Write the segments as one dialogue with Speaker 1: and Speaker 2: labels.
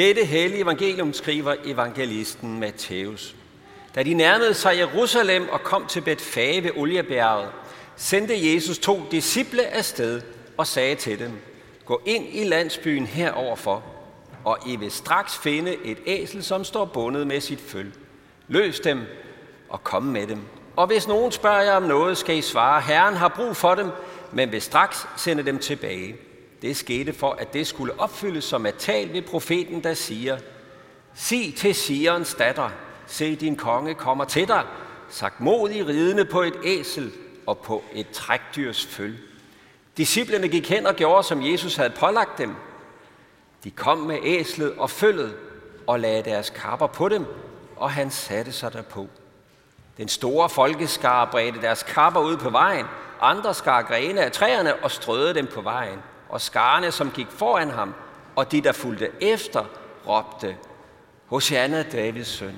Speaker 1: dette hellige evangelium skriver evangelisten Matthæus. Da de nærmede sig Jerusalem og kom til Betfage ved Oliebjerget, sendte Jesus to disciple afsted og sagde til dem, Gå ind i landsbyen heroverfor, og I vil straks finde et æsel, som står bundet med sit føl. Løs dem og kom med dem. Og hvis nogen spørger jer om noget, skal I svare, Herren har brug for dem, men vil straks sende dem tilbage. Det skete for, at det skulle opfyldes som er talt ved profeten, der siger, Sig til Sions datter, se din konge kommer til dig, sagt modig ridende på et æsel og på et trækdyrs føl. Disciplerne gik hen og gjorde, som Jesus havde pålagt dem. De kom med æslet og følget og lagde deres kapper på dem, og han satte sig derpå. Den store folkeskare bredte deres kapper ud på vejen, andre skar grene af træerne og strøede dem på vejen. Og skarne, som gik foran ham, og de, der fulgte efter, råbte, Hosianna, Davids søn,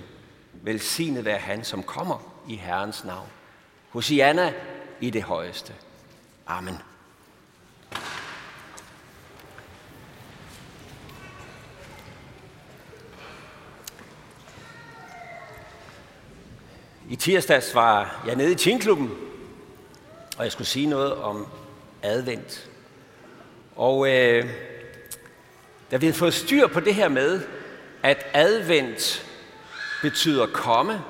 Speaker 1: velsignet være han, som kommer i Herrens navn. Hosianna i det højeste. Amen. I tirsdags var jeg nede i Tinklubben, og jeg skulle sige noget om advent. Og øh, da vi havde fået styr på det her med, at advent betyder komme,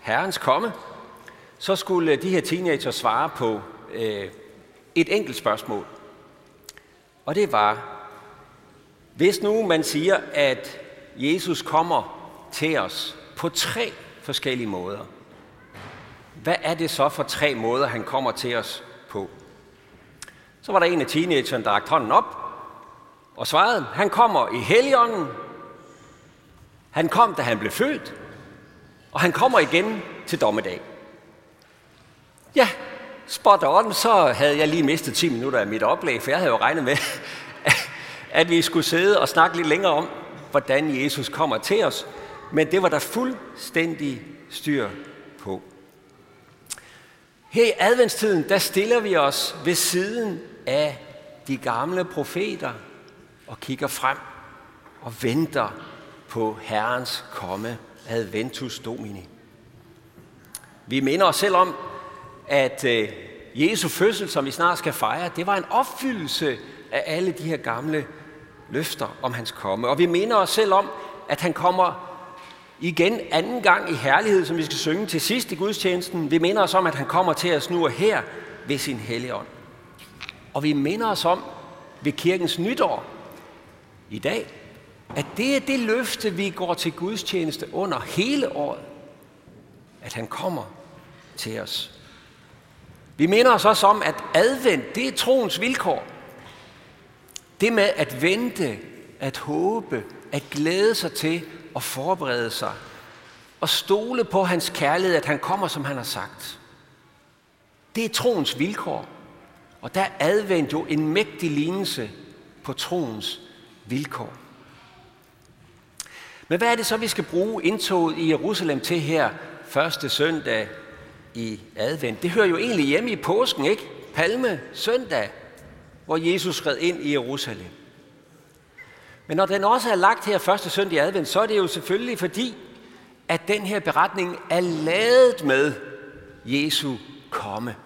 Speaker 1: Herrens komme, så skulle de her teenager svare på øh, et enkelt spørgsmål. Og det var, hvis nu man siger, at Jesus kommer til os på tre forskellige måder, hvad er det så for tre måder, han kommer til os på? Så var der en af teenagerne, der rakte hånden op og svarede, han kommer i heligånden, han kom, da han blev født, og han kommer igen til dommedag. Ja, spot on, så havde jeg lige mistet 10 minutter af mit oplæg, for jeg havde jo regnet med, at vi skulle sidde og snakke lidt længere om, hvordan Jesus kommer til os. Men det var der fuldstændig styr på. Her i adventstiden, der stiller vi os ved siden af de gamle profeter og kigger frem og venter på Herrens komme, adventus domini. Vi minder os selv om, at øh, Jesu fødsel, som vi snart skal fejre, det var en opfyldelse af alle de her gamle løfter om hans komme. Og vi minder os selv om, at han kommer igen anden gang i herlighed, som vi skal synge til sidst i gudstjenesten. Vi minder os om, at han kommer til os nu og her ved sin hellige ånd. Og vi minder os om ved kirkens nytår i dag, at det er det løfte, vi går til gudstjeneste under hele året. At han kommer til os. Vi minder os også om, at advent, det er troens vilkår. Det med at vente, at håbe, at glæde sig til og forberede sig og stole på hans kærlighed, at han kommer, som han har sagt. Det er troens vilkår. Og der er advendt jo en mægtig lignelse på troens vilkår. Men hvad er det så, vi skal bruge indtoget i Jerusalem til her første søndag i advent? Det hører jo egentlig hjemme i påsken, ikke? Palme søndag, hvor Jesus red ind i Jerusalem. Men når den også er lagt her første søndag i advent, så er det jo selvfølgelig fordi, at den her beretning er lavet med Jesu komme.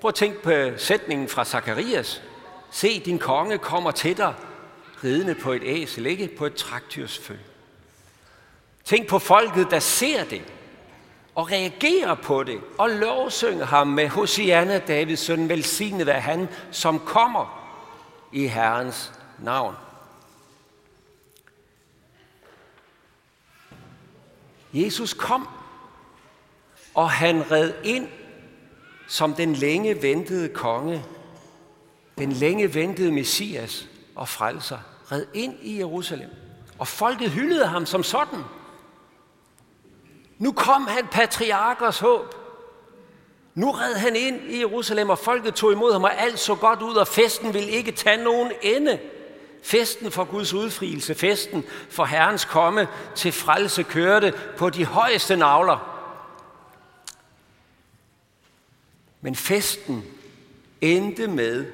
Speaker 1: Prøv at tænke på sætningen fra Zakarias. Se, din konge kommer til dig, ridende på et æsel, ikke på et traktyrsføl. Tænk på folket, der ser det, og reagerer på det, og lovsynger ham med Hosianna, Davids søn, velsignet af han, som kommer i Herrens navn. Jesus kom, og han red ind som den længe ventede konge, den længe ventede Messias og frelser, red ind i Jerusalem. Og folket hyldede ham som sådan. Nu kom han patriarkers håb. Nu red han ind i Jerusalem, og folket tog imod ham, og alt så godt ud, og festen ville ikke tage nogen ende. Festen for Guds udfrielse, festen for Herrens komme til frelse kørte på de højeste navler. Men festen endte med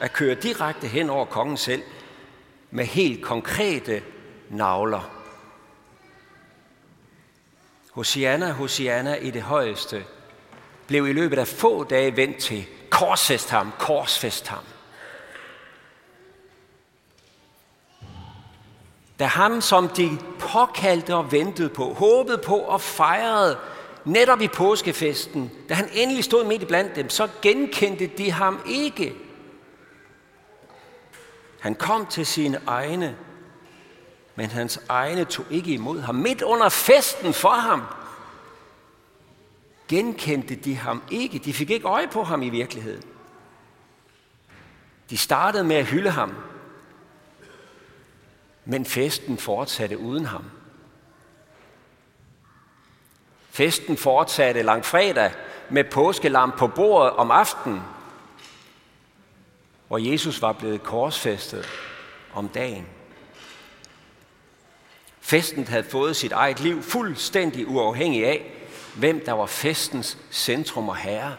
Speaker 1: at køre direkte hen over kongen selv. med helt konkrete navler. Hosianna, Hosianna i det højeste, blev i løbet af få dage vendt til korsfest ham, korsfest ham. Da ham, som de påkaldte og ventede på, håbede på og fejrede netop i påskefesten, da han endelig stod midt i blandt dem, så genkendte de ham ikke. Han kom til sine egne, men hans egne tog ikke imod ham. Midt under festen for ham genkendte de ham ikke. De fik ikke øje på ham i virkeligheden. De startede med at hylde ham, men festen fortsatte uden ham. Festen fortsatte langfredag med påskelam på bordet om aftenen, hvor Jesus var blevet korsfæstet om dagen. Festen havde fået sit eget liv fuldstændig uafhængig af, hvem der var festens centrum og herre.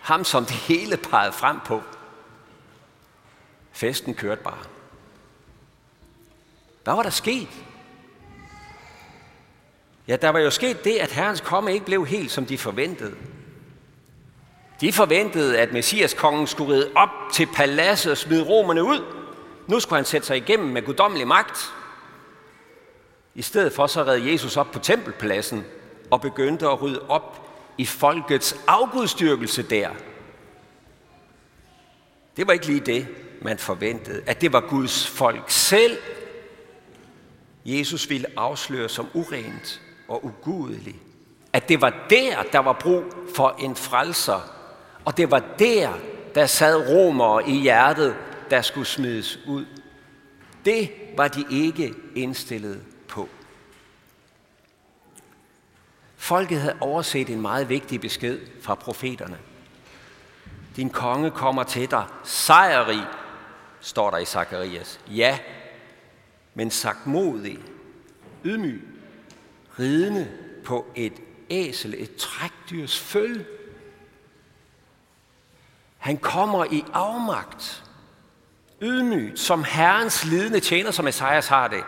Speaker 1: Ham, som det hele pegede frem på. Festen kørte bare. Hvad var der sket? Ja, der var jo sket det, at Herrens komme ikke blev helt, som de forventede. De forventede, at Messias kongen skulle ride op til paladset og smide romerne ud. Nu skulle han sætte sig igennem med guddommelig magt. I stedet for så red Jesus op på tempelpladsen og begyndte at rydde op i folkets afgudstyrkelse der. Det var ikke lige det, man forventede. At det var Guds folk selv, Jesus ville afsløre som urent og ugudelig. At det var der, der var brug for en frelser. Og det var der, der sad romere i hjertet, der skulle smides ud. Det var de ikke indstillet på. Folket havde overset en meget vigtig besked fra profeterne. Din konge kommer til dig sejrig, står der i Zakarias. Ja, men sagt modig, ydmyg, ridende på et æsel, et trækdyrs føl. Han kommer i afmagt, ydmygt, som Herrens lidende tjener, som Esajas har det.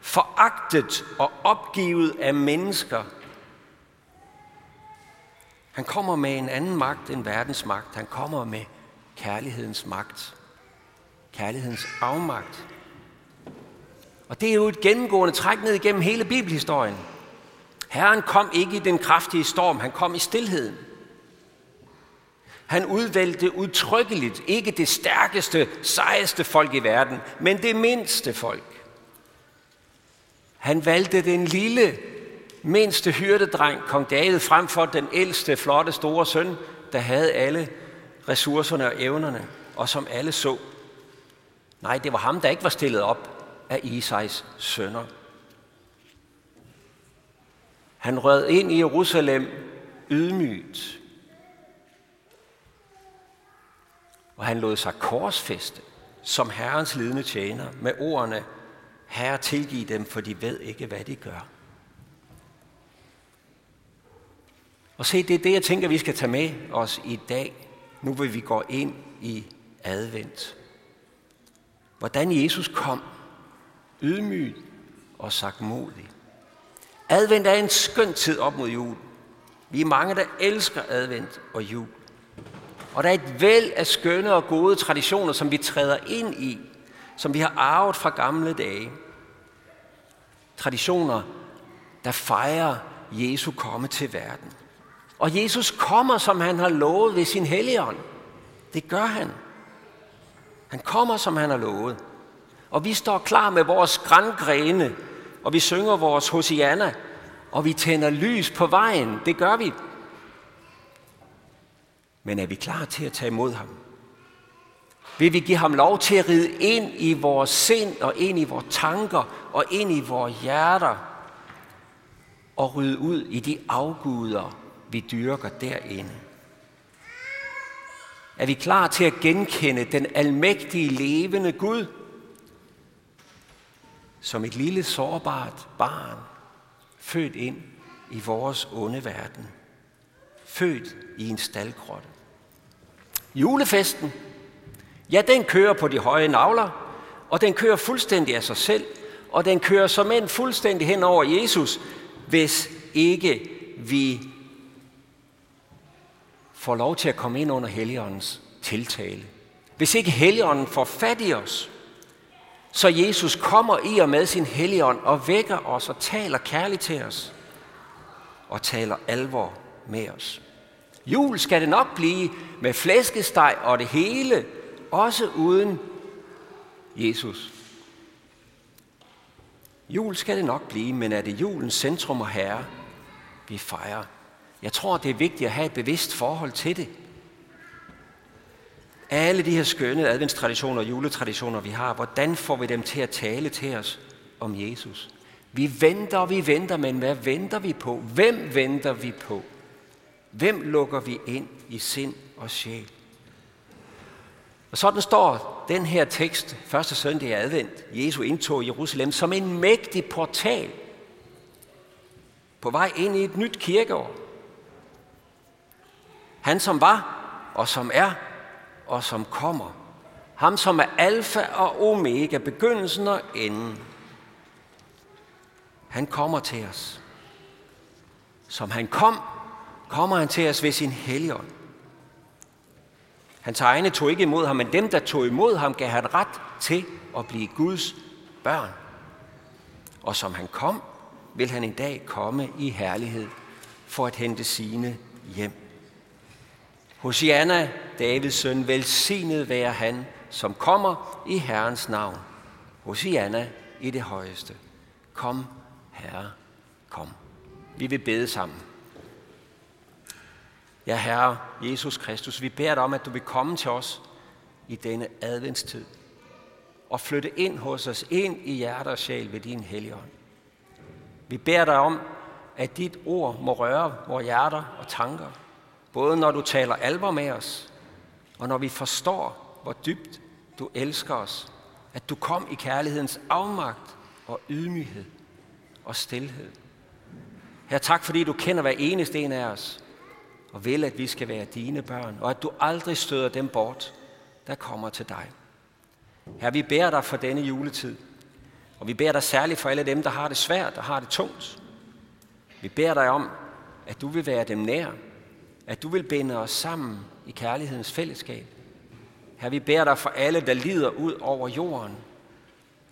Speaker 1: Foragtet og opgivet af mennesker. Han kommer med en anden magt end verdens magt. Han kommer med kærlighedens magt. Kærlighedens afmagt. Og det er jo et gennemgående træk ned igennem hele bibelhistorien. Herren kom ikke i den kraftige storm, han kom i stilheden. Han udvalgte udtrykkeligt ikke det stærkeste, sejeste folk i verden, men det mindste folk. Han valgte den lille, mindste hyrdedreng, kong David, frem for den ældste, flotte, store søn, der havde alle ressourcerne og evnerne, og som alle så. Nej, det var ham, der ikke var stillet op af Isais sønner. Han rød ind i Jerusalem ydmygt. Og han lod sig korsfeste som Herrens lidende tjener med ordene, Herre tilgiv dem, for de ved ikke, hvad de gør. Og se, det er det, jeg tænker, vi skal tage med os i dag, nu vil vi gå ind i advent. Hvordan Jesus kom ydmyg og sagtmodig. Advent er en skøn tid op mod jul. Vi er mange, der elsker advent og jul. Og der er et væld af skønne og gode traditioner, som vi træder ind i, som vi har arvet fra gamle dage. Traditioner, der fejrer Jesu komme til verden. Og Jesus kommer, som han har lovet ved sin helligånd. Det gør han. Han kommer, som han har lovet. Og vi står klar med vores grængrene, og vi synger vores Hosianna, og vi tænder lys på vejen. Det gør vi. Men er vi klar til at tage imod ham? Vil vi give ham lov til at ride ind i vores sind og ind i vores tanker og ind i vores hjerter og rydde ud i de afguder, vi dyrker derinde? Er vi klar til at genkende den almægtige levende Gud, som et lille sårbart barn, født ind i vores onde verden. Født i en staldgrotte. Julefesten, ja, den kører på de høje navler, og den kører fuldstændig af sig selv, og den kører som end fuldstændig hen over Jesus, hvis ikke vi får lov til at komme ind under Helligåndens tiltale. Hvis ikke Helligånden får fat i os, så Jesus kommer i og med sin Helligånd og vækker os og taler kærligt til os og taler alvor med os. Jul skal det nok blive med flæskesteg og det hele, også uden Jesus. Jul skal det nok blive, men er det julens centrum og herre, vi fejrer? Jeg tror, det er vigtigt at have et bevidst forhold til det. Alle de her skønne adventstraditioner og juletraditioner, vi har, hvordan får vi dem til at tale til os om Jesus? Vi venter og vi venter, men hvad venter vi på? Hvem venter vi på? Hvem lukker vi ind i sind og sjæl? Og sådan står den her tekst, første søndag i advent, Jesu indtog i Jerusalem, som en mægtig portal på vej ind i et nyt kirkeår. Han som var, og som er, og som kommer. Ham som er alfa og omega, begyndelsen og enden. Han kommer til os. Som han kom, kommer han til os ved sin helligånd. Hans egne tog ikke imod ham, men dem, der tog imod ham, gav han ret til at blive Guds børn. Og som han kom, vil han en dag komme i herlighed for at hente sine hjem. Hosianna, Davids søn, velsignet være han, som kommer i Herrens navn. Hosianna i det højeste. Kom, Herre, kom. Vi vil bede sammen. Ja, Herre Jesus Kristus, vi beder dig om, at du vil komme til os i denne adventstid og flytte ind hos os, ind i hjerte og sjæl ved din helligånd. Vi beder dig om, at dit ord må røre vores hjerter og tanker, både når du taler alvor med os, og når vi forstår, hvor dybt du elsker os, at du kom i kærlighedens afmagt og ydmyghed og stilhed. Her tak, fordi du kender hver eneste en af os, og vil, at vi skal være dine børn, og at du aldrig støder dem bort, der kommer til dig. Her vi bærer dig for denne juletid, og vi bærer dig særligt for alle dem, der har det svært og har det tungt. Vi bærer dig om, at du vil være dem nær, at du vil binde os sammen i kærlighedens fællesskab. Her vi bærer dig for alle, der lider ud over jorden.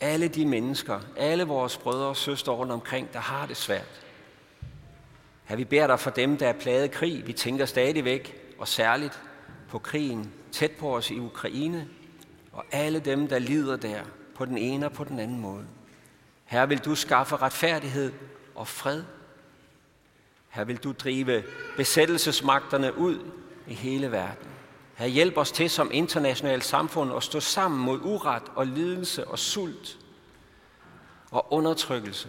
Speaker 1: Alle de mennesker, alle vores brødre og søstre rundt omkring, der har det svært. Her vi bærer dig for dem, der er plaget krig. Vi tænker stadigvæk og særligt på krigen tæt på os i Ukraine, og alle dem, der lider der på den ene og på den anden måde. Her vil du skaffe retfærdighed og fred. Her vil du drive besættelsesmagterne ud i hele verden. Her hjælp os til som internationalt samfund at stå sammen mod uret og lidelse og sult og undertrykkelse.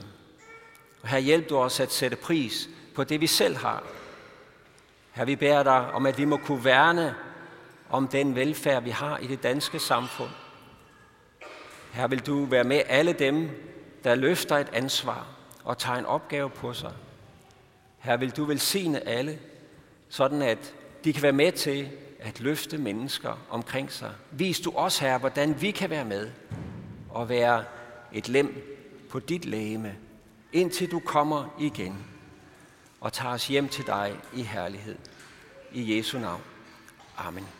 Speaker 1: Og her hjælp du os at sætte pris på det, vi selv har. Her vi bærer dig om, at vi må kunne værne om den velfærd, vi har i det danske samfund. Her vil du være med alle dem, der løfter et ansvar og tager en opgave på sig. Her vil du velsigne alle, sådan at de kan være med til at løfte mennesker omkring sig. Vis du os, her, hvordan vi kan være med og være et lem på dit lægeme, indtil du kommer igen og tager os hjem til dig i herlighed. I Jesu navn. Amen.